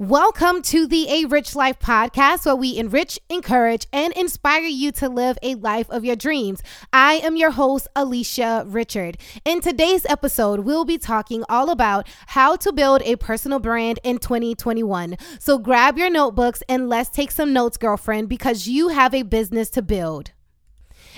Welcome to the A Rich Life podcast, where we enrich, encourage, and inspire you to live a life of your dreams. I am your host, Alisha Richard. In today's episode, we'll be talking all about how to build a personal brand in 2021. So grab your notebooks and let's take some notes, girlfriend, because you have a business to build.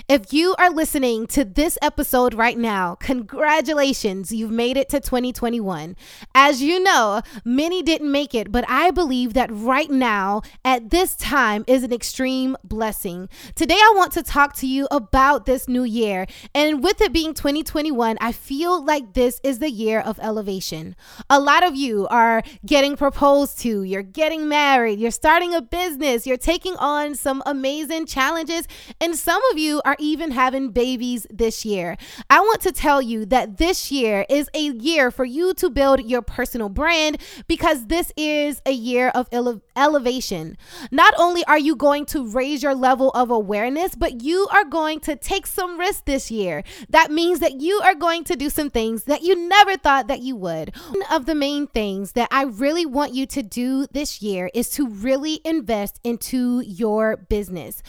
If you are listening to this episode right now, congratulations, you've made it to 2021. As you know, many didn't make it, but I believe that right now, at this time, is an extreme blessing. Today, I want to talk to you about this new year. And with it being 2021, I feel like this is the year of elevation. A lot of you are getting proposed to, you're getting married, you're starting a business, you're taking on some amazing challenges, and some of you are are even having babies this year. I want to tell you that this year is a year for you to build your personal brand because this is a year of ele- elevation. Not only are you going to raise your level of awareness, but you are going to take some risks this year. That means that you are going to do some things that you never thought that you would. One of the main things that I really want you to do this year is to really invest into your business.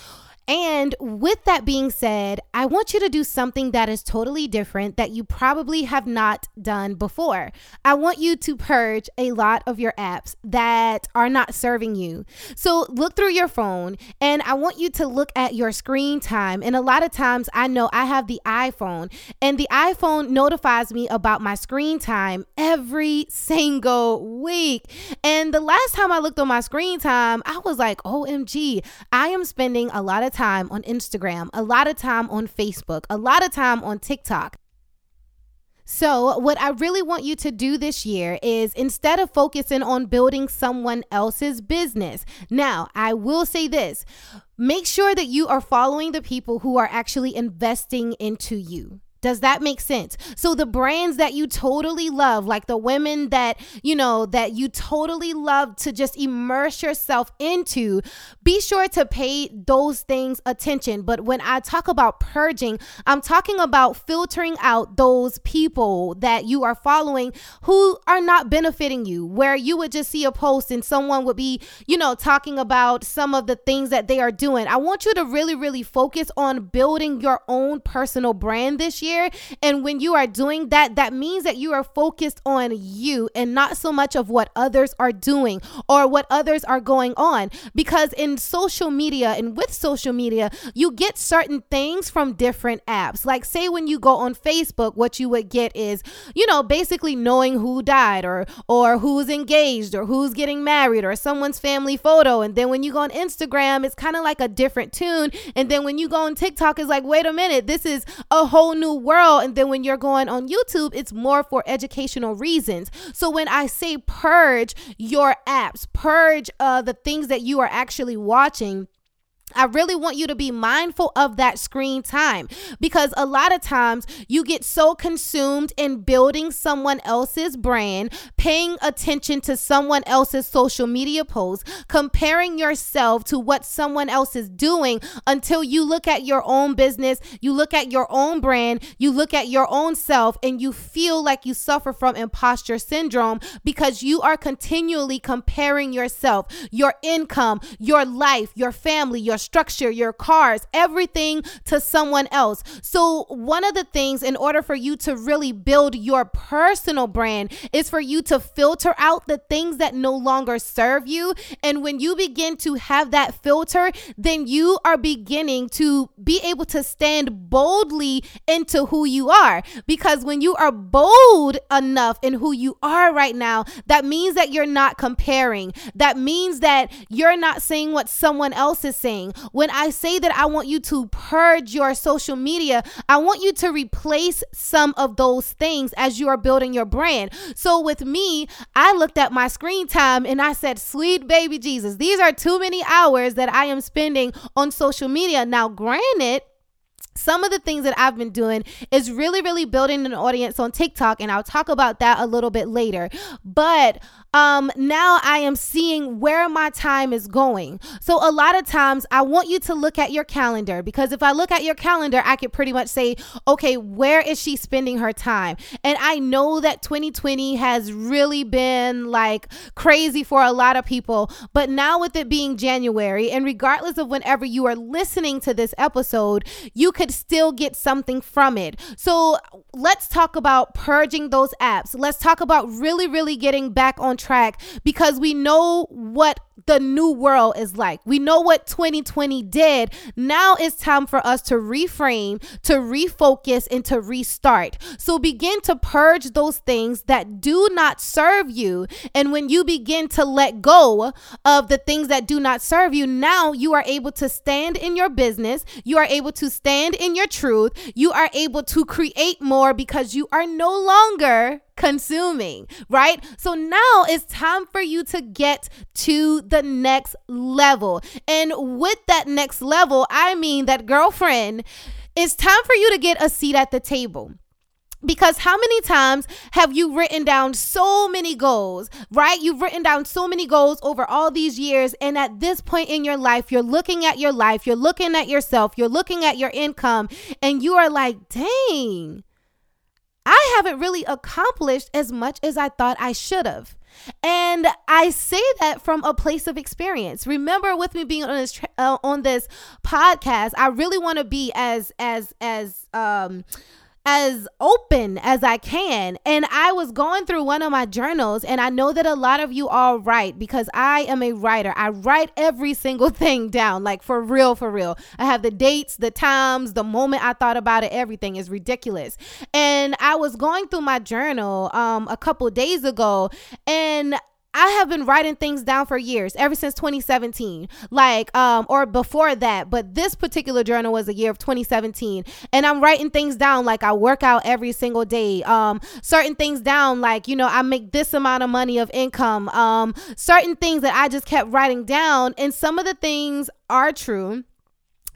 And with that being said, I want you to do something that is totally different that you probably have not done before. I want you to purge a lot of your apps that are not serving you. So look through your phone and I want you to look at your screen time. And a lot of times I know I have the iPhone and the iPhone notifies me about my screen time every single week. And the last time I looked on my screen time, I was like, OMG, I am spending a lot of time on Instagram, a lot of time on Facebook, a lot of time on TikTok. So, what I really want you to do this year is instead of focusing on building someone else's business, now I will say this make sure that you are following the people who are actually investing into you. Does that make sense? So the brands that you totally love, like the women that, you know, that you totally love to just immerse yourself into, be sure to pay those things attention. But when I talk about purging, I'm talking about filtering out those people that you are following who are not benefiting you, where you would just see a post and someone would be, you know, talking about some of the things that they are doing. I want you to really, really focus on building your own personal brand this year year. And when you are doing that, that means that you are focused on you and not so much of what others are doing or what others are going on. Because in social media and with social media, you get certain things from different apps. Like, say, when you go on Facebook, what you would get is, you know, basically knowing who died or or who's engaged or who's getting married or someone's family photo. And then when you go on Instagram, it's kind of like a different tune. And then when you go on TikTok, it's like, wait a minute, this is a whole new world. And then when you're going on YouTube, it's more for educational reasons. So when I say purge your apps, purge uh, the things that you are actually watching I really want you to be mindful of that screen time because a lot of times you get so consumed in building someone else's brand, paying attention to someone else's social media posts, comparing yourself to what someone else is doing until you look at your own business, you look at your own brand, you look at your own self, and you feel like you suffer from imposter syndrome because you are continually comparing yourself, your income, your life, your family, your structure, your cars, everything to someone else. So, one of the things in order for you to really build your personal brand is for you to filter out the things that no longer serve you. And when you begin to have that filter, then you are beginning to be able to stand boldly into who you are. Because when you are bold enough in who you are right now, that means that you're not comparing. That means that you're not saying what someone else is saying. When I say that I want you to purge your social media, I want you to replace some of those things as you are building your brand. So with me, I looked at my screen time and I said, Sweet baby Jesus, these are too many hours that I am spending on social media. Now, granted, some of the things that I've been doing is really, really building an audience on TikTok, and I'll talk about that a little bit later. But um, now I am seeing where my time is going. So a lot of times I want you to look at your calendar because if I look at your calendar, I could pretty much say, okay, where is she spending her time? And I know that 2020 has really been like crazy for a lot of people, but now with it being January, and regardless of whenever you are listening to this episode, you could still get something from it. So let's talk about purging those apps. Let's talk about really, really getting back on track because we know what the new world is like. We know what 2020 did. Now it's time for us to reframe, to refocus, and to restart. So begin to purge those things that do not serve you. And when you begin to let go of the things that do not serve you, now you are able to stand in your business. You are able to stand in your truth. You are able to create more because you are no longer consuming, right? So now it's time for you to get to the next level. And with that next level, I mean that girlfriend, it's time for you to get a seat at the table because how many times have you written down so many goals, right? You've written down so many goals over all these years. And at this point in your life, you're looking at your life, you're looking at yourself, you're looking at your income, and you are like, dang, I haven't really accomplished as much as I thought I should have. And I say that from a place of experience. Remember with me being on this uh, on this podcast, I really want to be as as as um as open as I can. And I was going through one of my journals, and I know that a lot of you all write because I am a writer. I write every single thing down, like for real, for real. I have the dates, the times, the moment I thought about it, everything is ridiculous. And I was going through my journal um, a couple days ago, and I have been writing things down for years, ever since 2017, like, um, or before that. But this particular journal was a year of 2017, and I'm writing things down like I work out every single day. Um, certain things down like you know I make this amount of money of income. Um, certain things that I just kept writing down, and some of the things are true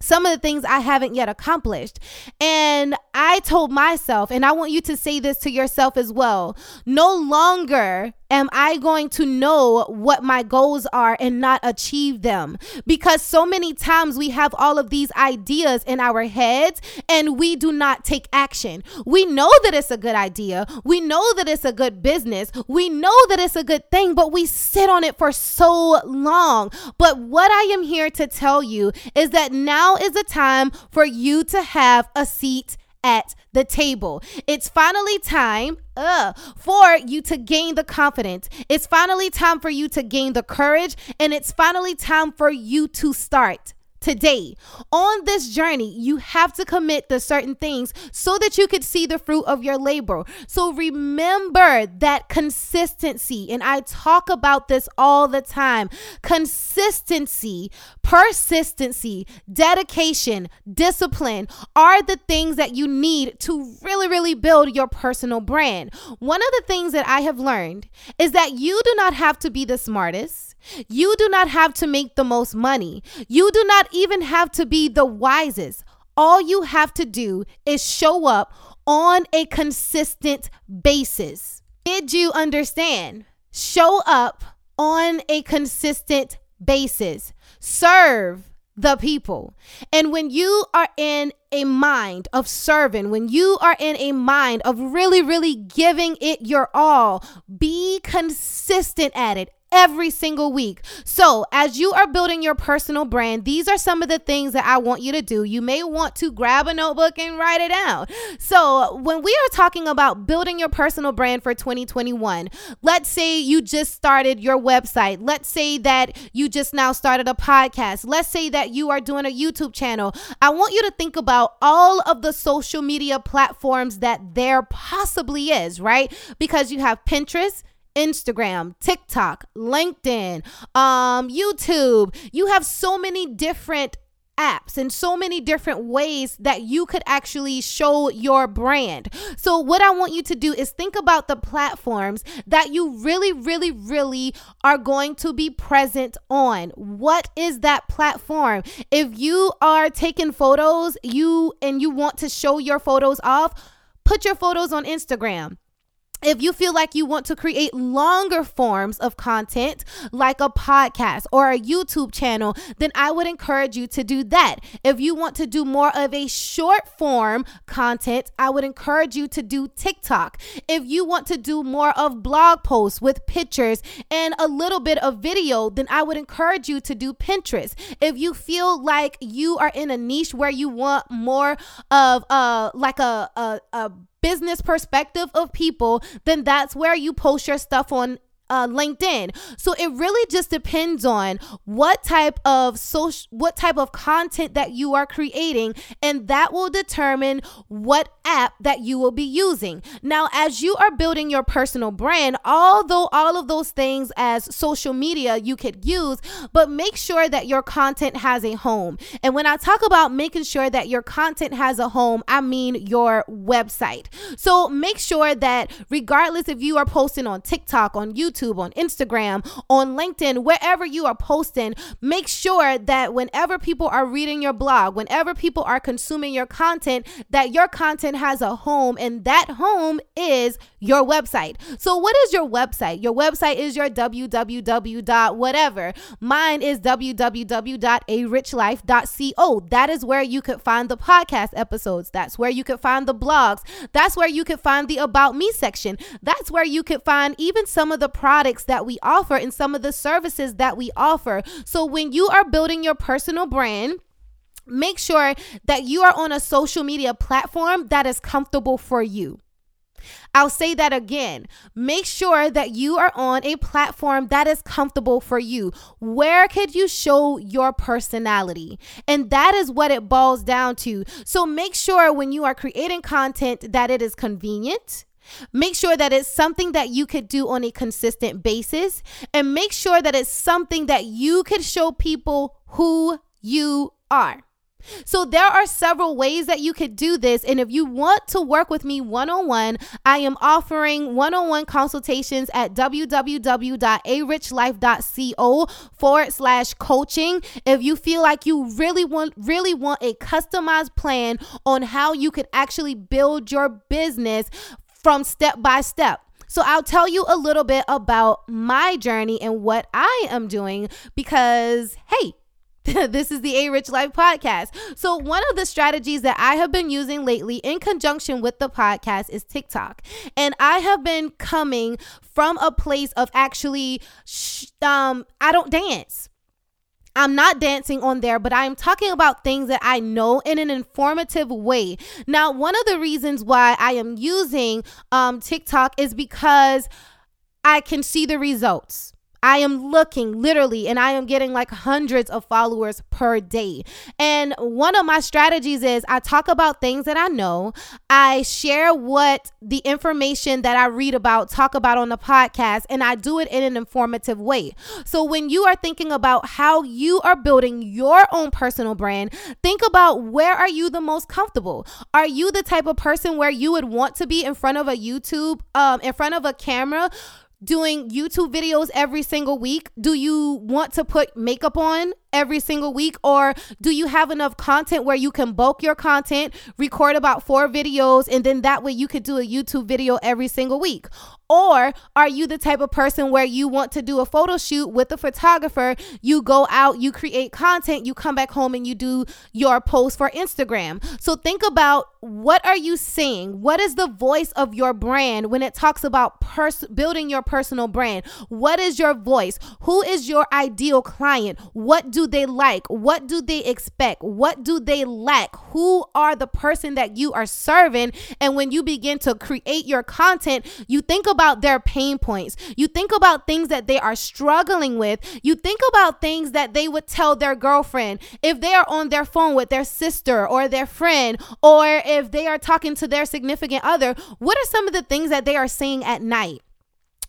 some of the things I haven't yet accomplished. And I told myself, and I want you to say this to yourself as well no longer am I going to know what my goals are and not achieve them? Because so many times we have all of these ideas in our heads and we do not take action. We know that it's a good idea, we know that it's a good business, we know that it's a good thing, but we sit on it for so long. But what I am here to tell you is that now is a time for you to have a seat at the table. It's finally time uh, for you to gain the confidence. It's finally time for you to gain the courage. And it's finally time for you to start today. On this journey, you have to commit to certain things so that you could see the fruit of your labor. So remember that consistency, and I talk about this all the time consistency, persistency, dedication, discipline are the things that you need to really, really build your personal brand. One of the things that I have learned is that you do not have to be the smartest. You do not have to make the most money. You do not even have to be the wisest. All you have to do is show up on a consistent basis. Did you understand? Show up on a consistent basis. Serve the people. And when you are in a mind of serving, when you are in a mind of really, really giving it your all, be consistent at it every single week. So, as you are building your personal brand, these are some of the things that I want you to do. You may want to grab a notebook and write it down. So, when we are talking about building your personal brand for 2021, let's say you just started your website. Let's say that you just now started a podcast. Let's say that you are doing a YouTube channel. I want you to think about all of the social media platforms that there possibly is, right? Because you have Pinterest, Instagram, TikTok, LinkedIn, um, YouTube. You have so many different apps and so many different ways that you could actually show your brand. So, what I want you to do is think about the platforms that you really, really, really are going to be present on. What is that platform? If you are taking photos, you and you want to show your photos off, put your photos on Instagram if you feel like you want to create longer forms of content like a podcast or a YouTube channel, then I would encourage you to do that. If you want to do more of a short form content, I would encourage you to do TikTok. If you want to do more of blog posts with pictures and a little bit of video, then I would encourage you to do Pinterest. If you feel like you are in a niche where you want more of uh like a a, a business perspective of people, then that's where you post your stuff on uh, LinkedIn. So it really just depends on what type of social, what type of content that you are creating, and that will determine what app that you will be using. Now, as you are building your personal brand, although all of those things as social media you could use, but make sure that your content has a home. And when I talk about making sure that your content has a home, I mean your website. So make sure that regardless if you are posting on TikTok, on YouTube, YouTube, on Instagram, on LinkedIn, wherever you are posting, make sure that whenever people are reading your blog, whenever people are consuming your content, that your content has a home and that home is your website. So, what is your website? Your website is your www whatever. Mine is www.arichlife.co. That is where you could find the podcast episodes. That's where you could find the blogs. That's where you could find the about me section. That's where you could find even some of the that we offer and some of the services that we offer. So when you are building your personal brand, make sure that you are on a social media platform that is comfortable for you. I'll say that again. Make sure that you are on a platform that is comfortable for you. Where could you show your personality? And that is what it boils down to. So make sure when you are creating content that it is convenient Make sure that it's something that you could do on a consistent basis and make sure that it's something that you could show people who you are. So, there are several ways that you could do this. And if you want to work with me one on one, I am offering one on one consultations at www.arichlife.co forward slash coaching. If you feel like you really want, really want a customized plan on how you could actually build your business from step by step. So I'll tell you a little bit about my journey and what I am doing because, hey, this is the A Rich Life podcast. So, one of the strategies that I have been using lately in conjunction with the podcast is TikTok. And I have been coming from a place of actually, um, I don't dance. I'm not dancing on there, but I'm talking about things that I know in an informative way. Now, one of the reasons why I am using um, TikTok is because I can see the results. I am looking literally and I am getting like hundreds of followers per day. And one of my strategies is I talk about things that I know. I share what the information that I read about, talk about on the podcast, and I do it in an informative way. So when you are thinking about how you are building your own personal brand, think about where are you the most comfortable? Are you the type of person where you would want to be in front of a YouTube, um, in front of a camera? Doing YouTube videos every single week? Do you want to put makeup on every single week? Or do you have enough content where you can bulk your content, record about four videos, and then that way you could do a YouTube video every single week? Or are you the type of person where you want to do a photo shoot with a photographer? You go out, you create content, you come back home and you do your post for Instagram. So think about what are you saying? What is the voice of your brand when it talks about pers- building your personal brand? What is your voice? Who is your ideal client? What do they like? What do they expect? What do they lack? Who are the person that you are serving? And when you begin to create your content, you think about their pain points. You think about things that they are struggling with. You think about things that they would tell their girlfriend if they are on their phone with their sister or their friend, or if they are talking to their significant other. What are some of the things that they are saying at night?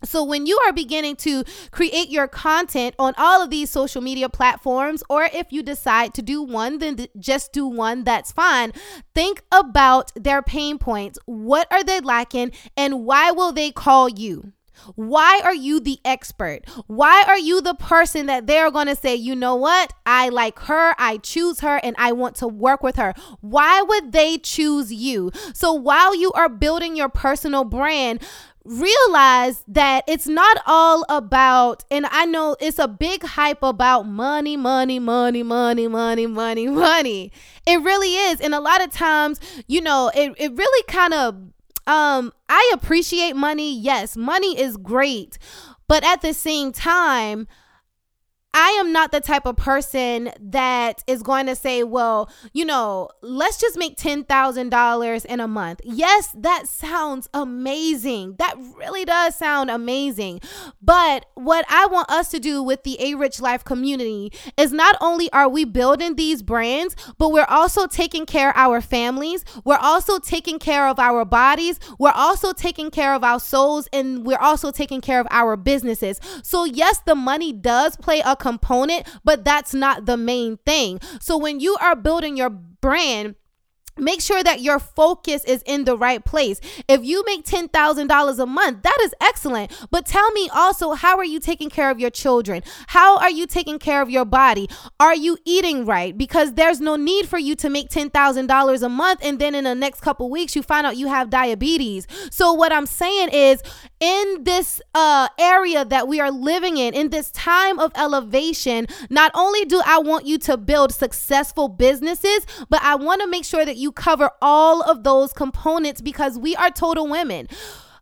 So, when you are beginning to create your content on all of these social media platforms, or if you decide to do one, then just do one, that's fine. Think about their pain points. What are they lacking, and why will they call you? Why are you the expert? Why are you the person that they're going to say, you know what? I like her, I choose her, and I want to work with her? Why would they choose you? So while you are building your personal brand, realize that it's not all about, and I know it's a big hype about money, money, money, money, money, money, money. It really is. And a lot of times, you know, it, it really kind of, um, I appreciate money. Yes, money is great. But at the same time, I am not the type of person that is going to say, well, you know, let's just make $10,000 in a month. Yes, that sounds amazing. That really does sound amazing. But what I want us to do with the A Rich Life community is not only are we building these brands, but we're also taking care of our families. We're also taking care of our bodies. We're also taking care of our souls and we're also taking care of our businesses. So, yes, the money does play a component, but that's not the main thing. So when you are building your brand, Make sure that your focus is in the right place. If you make $10,000 a month, that is excellent. But tell me also, how are you taking care of your children? How are you taking care of your body? Are you eating right? Because there's no need for you to make $10,000 a month and then in the next couple weeks you find out you have diabetes. So what I'm saying is in this uh, area that we are living in, in this time of elevation, not only do I want you to build successful businesses, but I want to make sure that you cover all of those components because we are total women.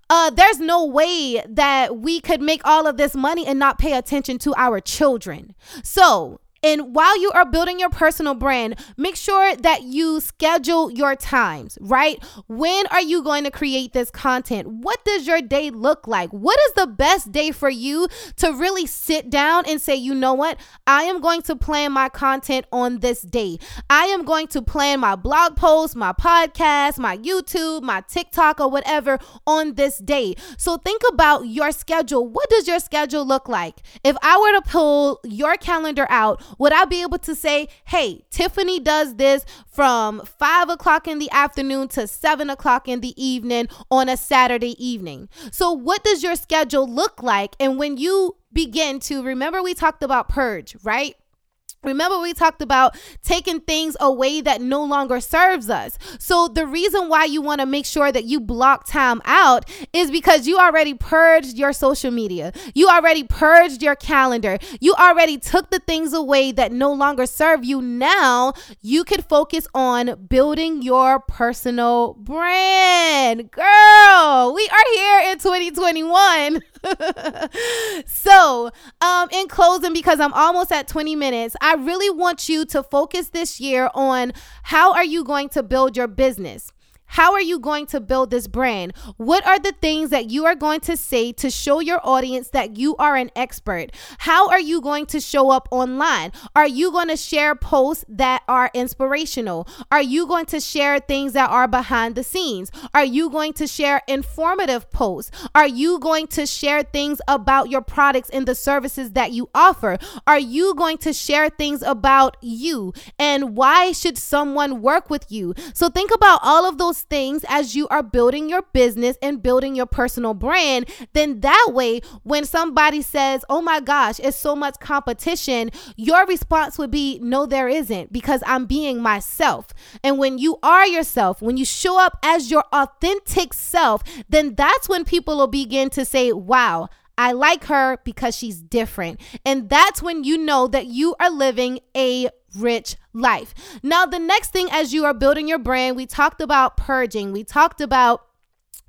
Uh, there's no way that we could make all of this money and not pay attention to our children. So, and while you are building your personal brand, make sure that you schedule your times, right? When are you going to create this content? What does your day look like? What is the best day for you to really sit down and say, you know what? I am going to plan my content on this day. I am going to plan my blog post, my podcast, my YouTube, my TikTok, or whatever on this day. So think about your schedule. What does your schedule look like? If I were to pull your calendar out, would I be able to say, hey, Tiffany does this from five o'clock in the afternoon to seven o'clock in the evening on a Saturday evening? So, what does your schedule look like? And when you begin to remember, we talked about purge, right? Remember, we talked about taking things away that no longer serves us. So, the reason why you want to make sure that you block time out is because you already purged your social media. You already purged your calendar. You already took the things away that no longer serve you. Now, you can focus on building your personal brand. Girl, we are here in 2021. so, um, in closing, because I'm almost at 20 minutes, I really want you to focus this year on how are you going to build your business? How are you going to build this brand? What are the things that you are going to say to show your audience that you are an expert? How are you going to show up online? Are you going to share posts that are inspirational? Are you going to share things that are behind the scenes? Are you going to share informative posts? Are you going to share things about your products and the services that you offer? Are you going to share things about you and why should someone work with you? So think about all of those those things as you are building your business and building your personal brand, then that way, when somebody says, Oh my gosh, it's so much competition, your response would be, No, there isn't, because I'm being myself. And when you are yourself, when you show up as your authentic self, then that's when people will begin to say, Wow, I like her because she's different. And that's when you know that you are living a rich life. Now, the next thing as you are building your brand, we talked about purging, we talked about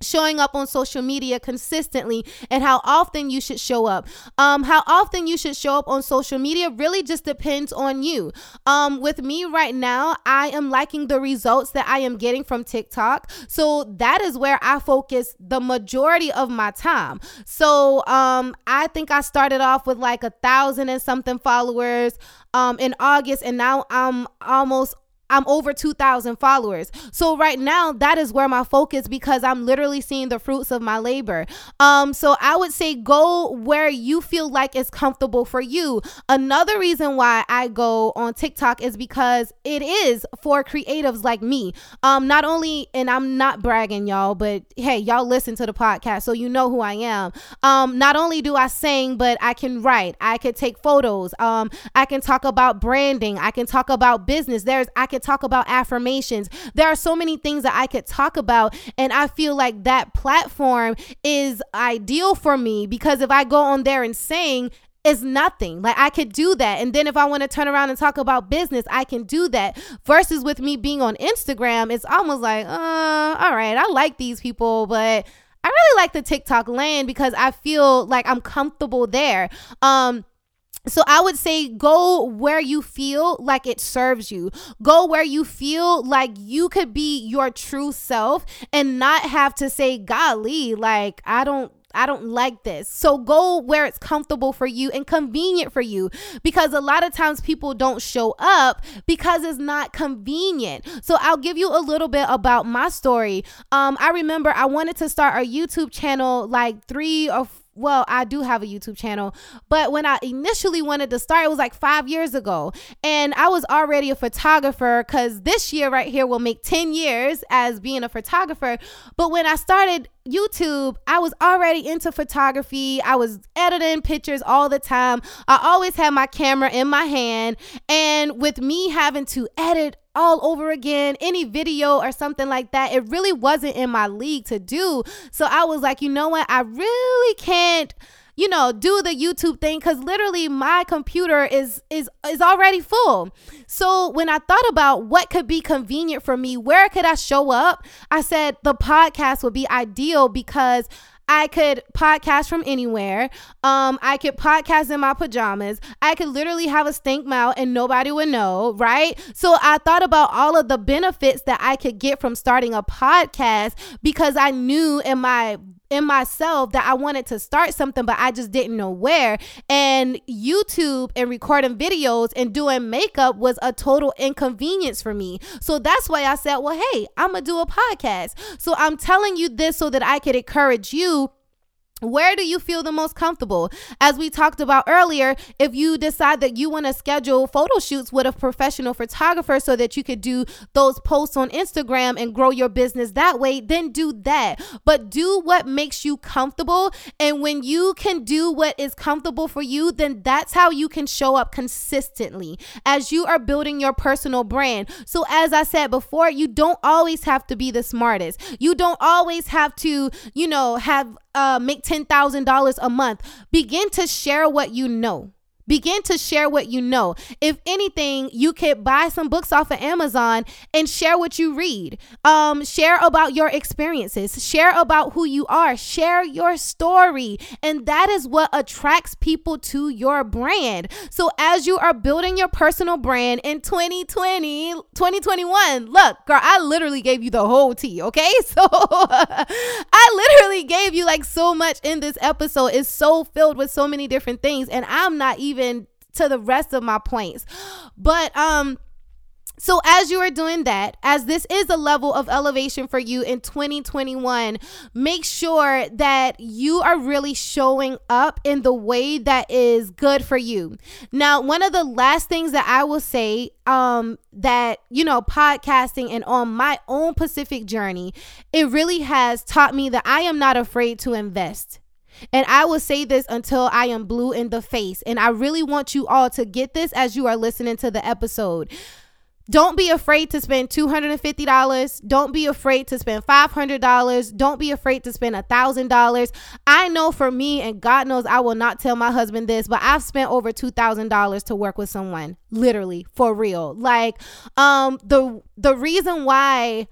showing up on social media consistently and how often you should show up. Um how often you should show up on social media really just depends on you. Um with me right now i am liking the results that i am getting from tiktok. So that is where i focus the majority of my time. So um i think i started off with like a thousand and something followers um in august and now i'm almost I'm over 2,000 followers. So right now, that is where my focus because I'm literally seeing the fruits of my labor. Um, so I would say go where you feel like it's comfortable for you. Another reason why I go on TikTok is because it is for creatives like me. Um, not only, and I'm not bragging, y'all, but hey, y'all listen to the podcast, so you know who I am. Um, not only do I sing, but I can write, I can take photos, um, I can talk about branding, I can talk about business. There's I can could talk about affirmations. There are so many things that I could talk about. And I feel like that platform is ideal for me because if I go on there and sing, is nothing. Like I could do that. And then if I want to turn around and talk about business, I can do that. Versus with me being on Instagram, it's almost like, uh, all right, I like these people, but I really like the TikTok land because I feel like I'm comfortable there. Um, so I would say go where you feel like it serves you. Go where you feel like you could be your true self and not have to say, golly, like I don't I don't like this. So go where it's comfortable for you and convenient for you because a lot of times people don't show up because it's not convenient. So I'll give you a little bit about my story. Um I remember I wanted to start a YouTube channel like 3 or well, I do have a YouTube channel, but when I initially wanted to start, it was like five years ago. And I was already a photographer because this year right here will make 10 years as being a photographer. But when I started YouTube, I was already into photography. I was editing pictures all the time. I always had my camera in my hand. And with me having to edit all over again, any video or something like that, it really wasn't in my league to do. So I was like, you know what? I really can't you know do the youtube thing because literally my computer is is is already full so when i thought about what could be convenient for me where could i show up i said the podcast would be ideal because I could podcast from anywhere. Um, I could podcast in my pajamas. I could literally have a stink mouth and nobody would know, right? So I thought about all of the benefits that I could get from starting a podcast because I knew in my in myself that I wanted to start something, but I just didn't know where. And YouTube and recording videos and doing makeup was a total inconvenience for me. So that's why I said, well, hey, I'm going to do a podcast. So I'm telling you this so that I could encourage you where do you feel the most comfortable? As we talked about earlier, if you decide that you want to schedule photo shoots with a professional photographer so that you could do those posts on Instagram and grow your business that way, then do that. But do what makes you comfortable. And when you can do what is comfortable for you, then that's how you can show up consistently as you are building your personal brand. So, as I said before, you don't always have to be the smartest. You don't always have to, you know, have uh, make $10,000 a month, begin to share what you know. Begin to share what you know. If anything, you could buy some books off of Amazon and share what you read. Um, share about your experiences. Share about who you are. Share your story. And that is what attracts people to your brand. So as you are building your personal brand in 2020, 2021, look, girl, I literally gave you the whole tea, okay? So I literally gave you like so much in this episode. It's so filled with so many different things. And I'm not even even to the rest of my points. But um so, as you are doing that, as this is a level of elevation for you in 2021, make sure that you are really showing up in the way that is good for you. Now, one of the last things that I will say um, that, you know, podcasting and on my own Pacific journey, it really has taught me that I am not afraid to invest. And I will say this until I am blue in the face. And I really want you all to get this as you are listening to the episode. Don't be afraid to spend $250. Don't be afraid to spend $500. Don't be afraid to spend $1,000. I know for me, and God knows I will not tell my husband this, but I've spent over $2,000 to work with someone, literally, for real. Like, um, the, the reason why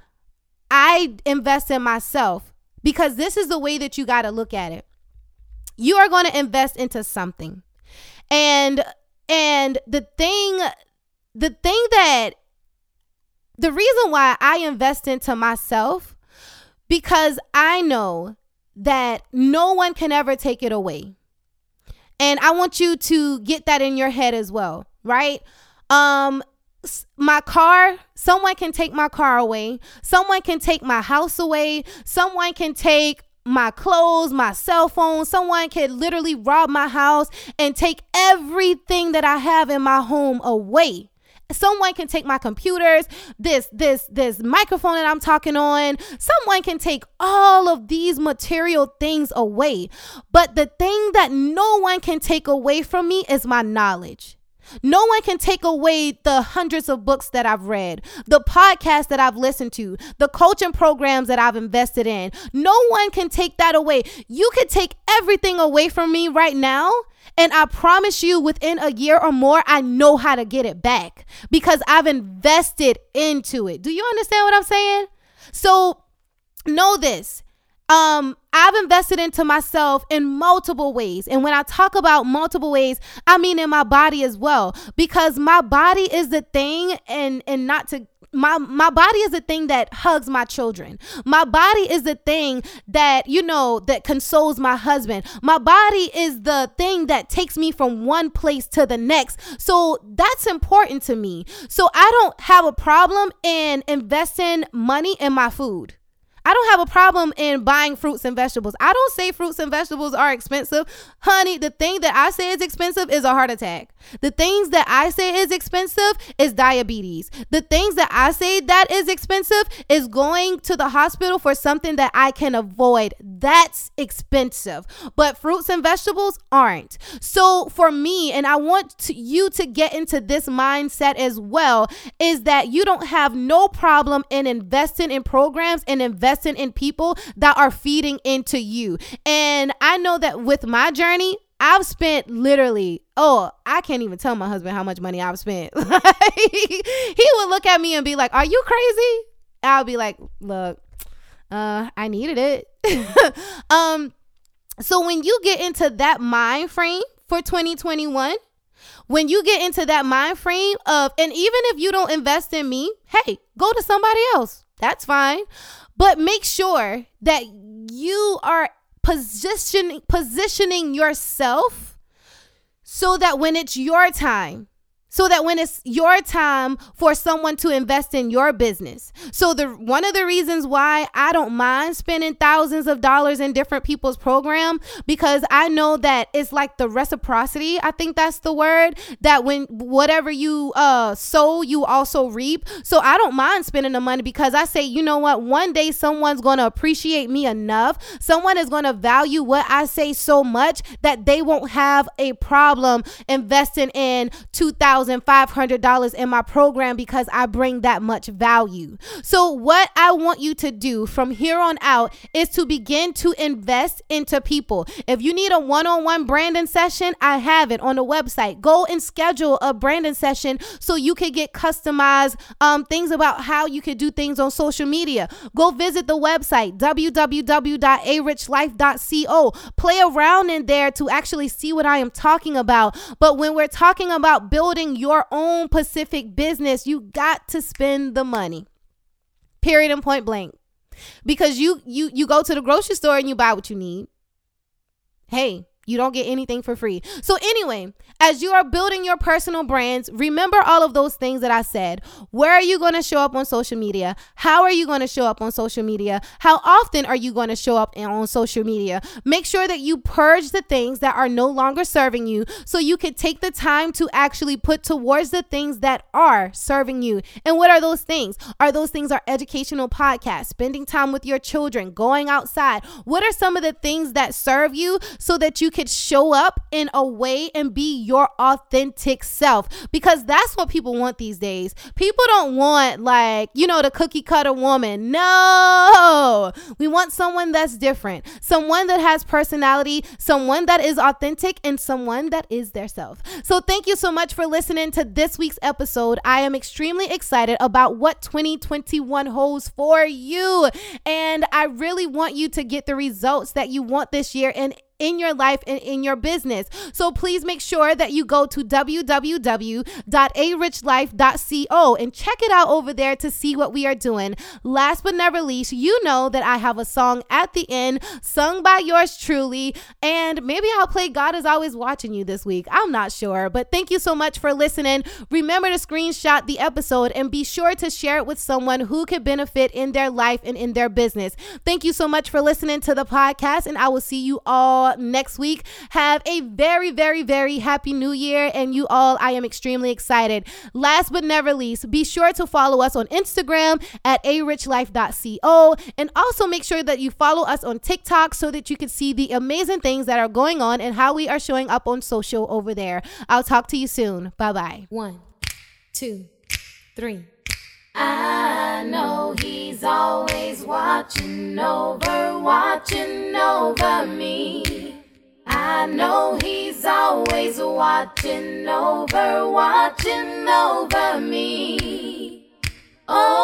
I invest in myself, because this is the way that you got to look at it you are going to invest into something. And and the thing the thing that the reason why I invest into myself because I know that no one can ever take it away. And I want you to get that in your head as well, right? Um my car, someone can take my car away. Someone can take my house away. Someone can take my clothes, my cell phone. Someone could literally rob my house and take everything that I have in my home away. Someone can take my computers, this this this microphone that I'm talking on. Someone can take all of these material things away. But the thing that no one can take away from me is my knowledge. No one can take away the hundreds of books that I've read, the podcasts that I've listened to, the coaching programs that I've invested in. No one can take that away. You could take everything away from me right now. And I promise you, within a year or more, I know how to get it back because I've invested into it. Do you understand what I'm saying? So, know this um I've invested into myself in multiple ways. And when I talk about multiple ways, I mean in my body as well because my body is the thing and and not to my my body is the thing that hugs my children. My body is the thing that you know that consoles my husband. My body is the thing that takes me from one place to the next. So that's important to me. So I don't have a problem in investing money in my food. I don't have a problem in buying fruits and vegetables. I don't say fruits and vegetables are expensive. Honey, the thing that I say is expensive is a heart attack. The things that I say is expensive is diabetes. The things that I say that is expensive is going to the hospital for something that I can avoid. That's expensive. But fruits and vegetables aren't. So for me, and I want to, you to get into this mindset as well, is that you don't have no problem in investing in programs and investing investing in people that are feeding into you. And I know that with my journey, I've spent literally, oh, I can't even tell my husband how much money I've spent. he would look at me and be like, Are you crazy? I'll be like, Look, uh, I needed it. um, so when you get into that mind frame for 2021, when you get into that mind frame of, and even if you don't invest in me, hey, go to somebody else. That's fine. But make sure that you are positioning positioning yourself so that when it's your time so that when it's your time for someone to invest in your business. So the one of the reasons why I don't mind spending thousands of dollars in different people's program because I know that it's like the reciprocity, I think that's the word, that when whatever you uh sow, you also reap. So I don't mind spending the money because I say, you know what, one day someone's going to appreciate me enough. Someone is going to value what I say so much that they won't have a problem investing in 2000 $1,500 in my program because I bring that much value. So, what I want you to do from here on out is to begin to invest into people. If you need a one on one branding session, I have it on the website. Go and schedule a branding session so you can get customized um, things about how you can do things on social media. Go visit the website www.arichlife.co. Play around in there to actually see what I am talking about. But when we're talking about building your own Pacific business, you got to spend the money. Period and point blank. Because you you you go to the grocery store and you buy what you need. Hey, you don't get anything for free. So, anyway, as you are building your personal brands, remember all of those things that I said. Where are you going to show up on social media? How are you going to show up on social media? How often are you going to show up on social media? Make sure that you purge the things that are no longer serving you so you can take the time to actually put towards the things that are serving you. And what are those things? Are those things our educational podcasts, spending time with your children, going outside? What are some of the things that serve you so that you could show up in a way and be your authentic self because that's what people want these days. People don't want like, you know, the cookie cutter woman. No. We want someone that's different, someone that has personality, someone that is authentic and someone that is their self. So thank you so much for listening to this week's episode. I am extremely excited about what 2021 holds for you and I really want you to get the results that you want this year and in your life and in your business. So please make sure that you go to www.arichlife.co and check it out over there to see what we are doing. Last but never least, you know that I have a song at the end sung by yours truly, and maybe I'll play God is always watching you this week. I'm not sure, but thank you so much for listening. Remember to screenshot the episode and be sure to share it with someone who could benefit in their life and in their business. Thank you so much for listening to the podcast, and I will see you all all next week. Have a very, very, very happy new year. And you all, I am extremely excited. Last but never least, be sure to follow us on Instagram at arichlife.co. And also make sure that you follow us on TikTok so that you can see the amazing things that are going on and how we are showing up on social over there. I'll talk to you soon. Bye bye. One, two, three. I know he's always watching over, watching over me. I know he's always watching over, watching over me. Over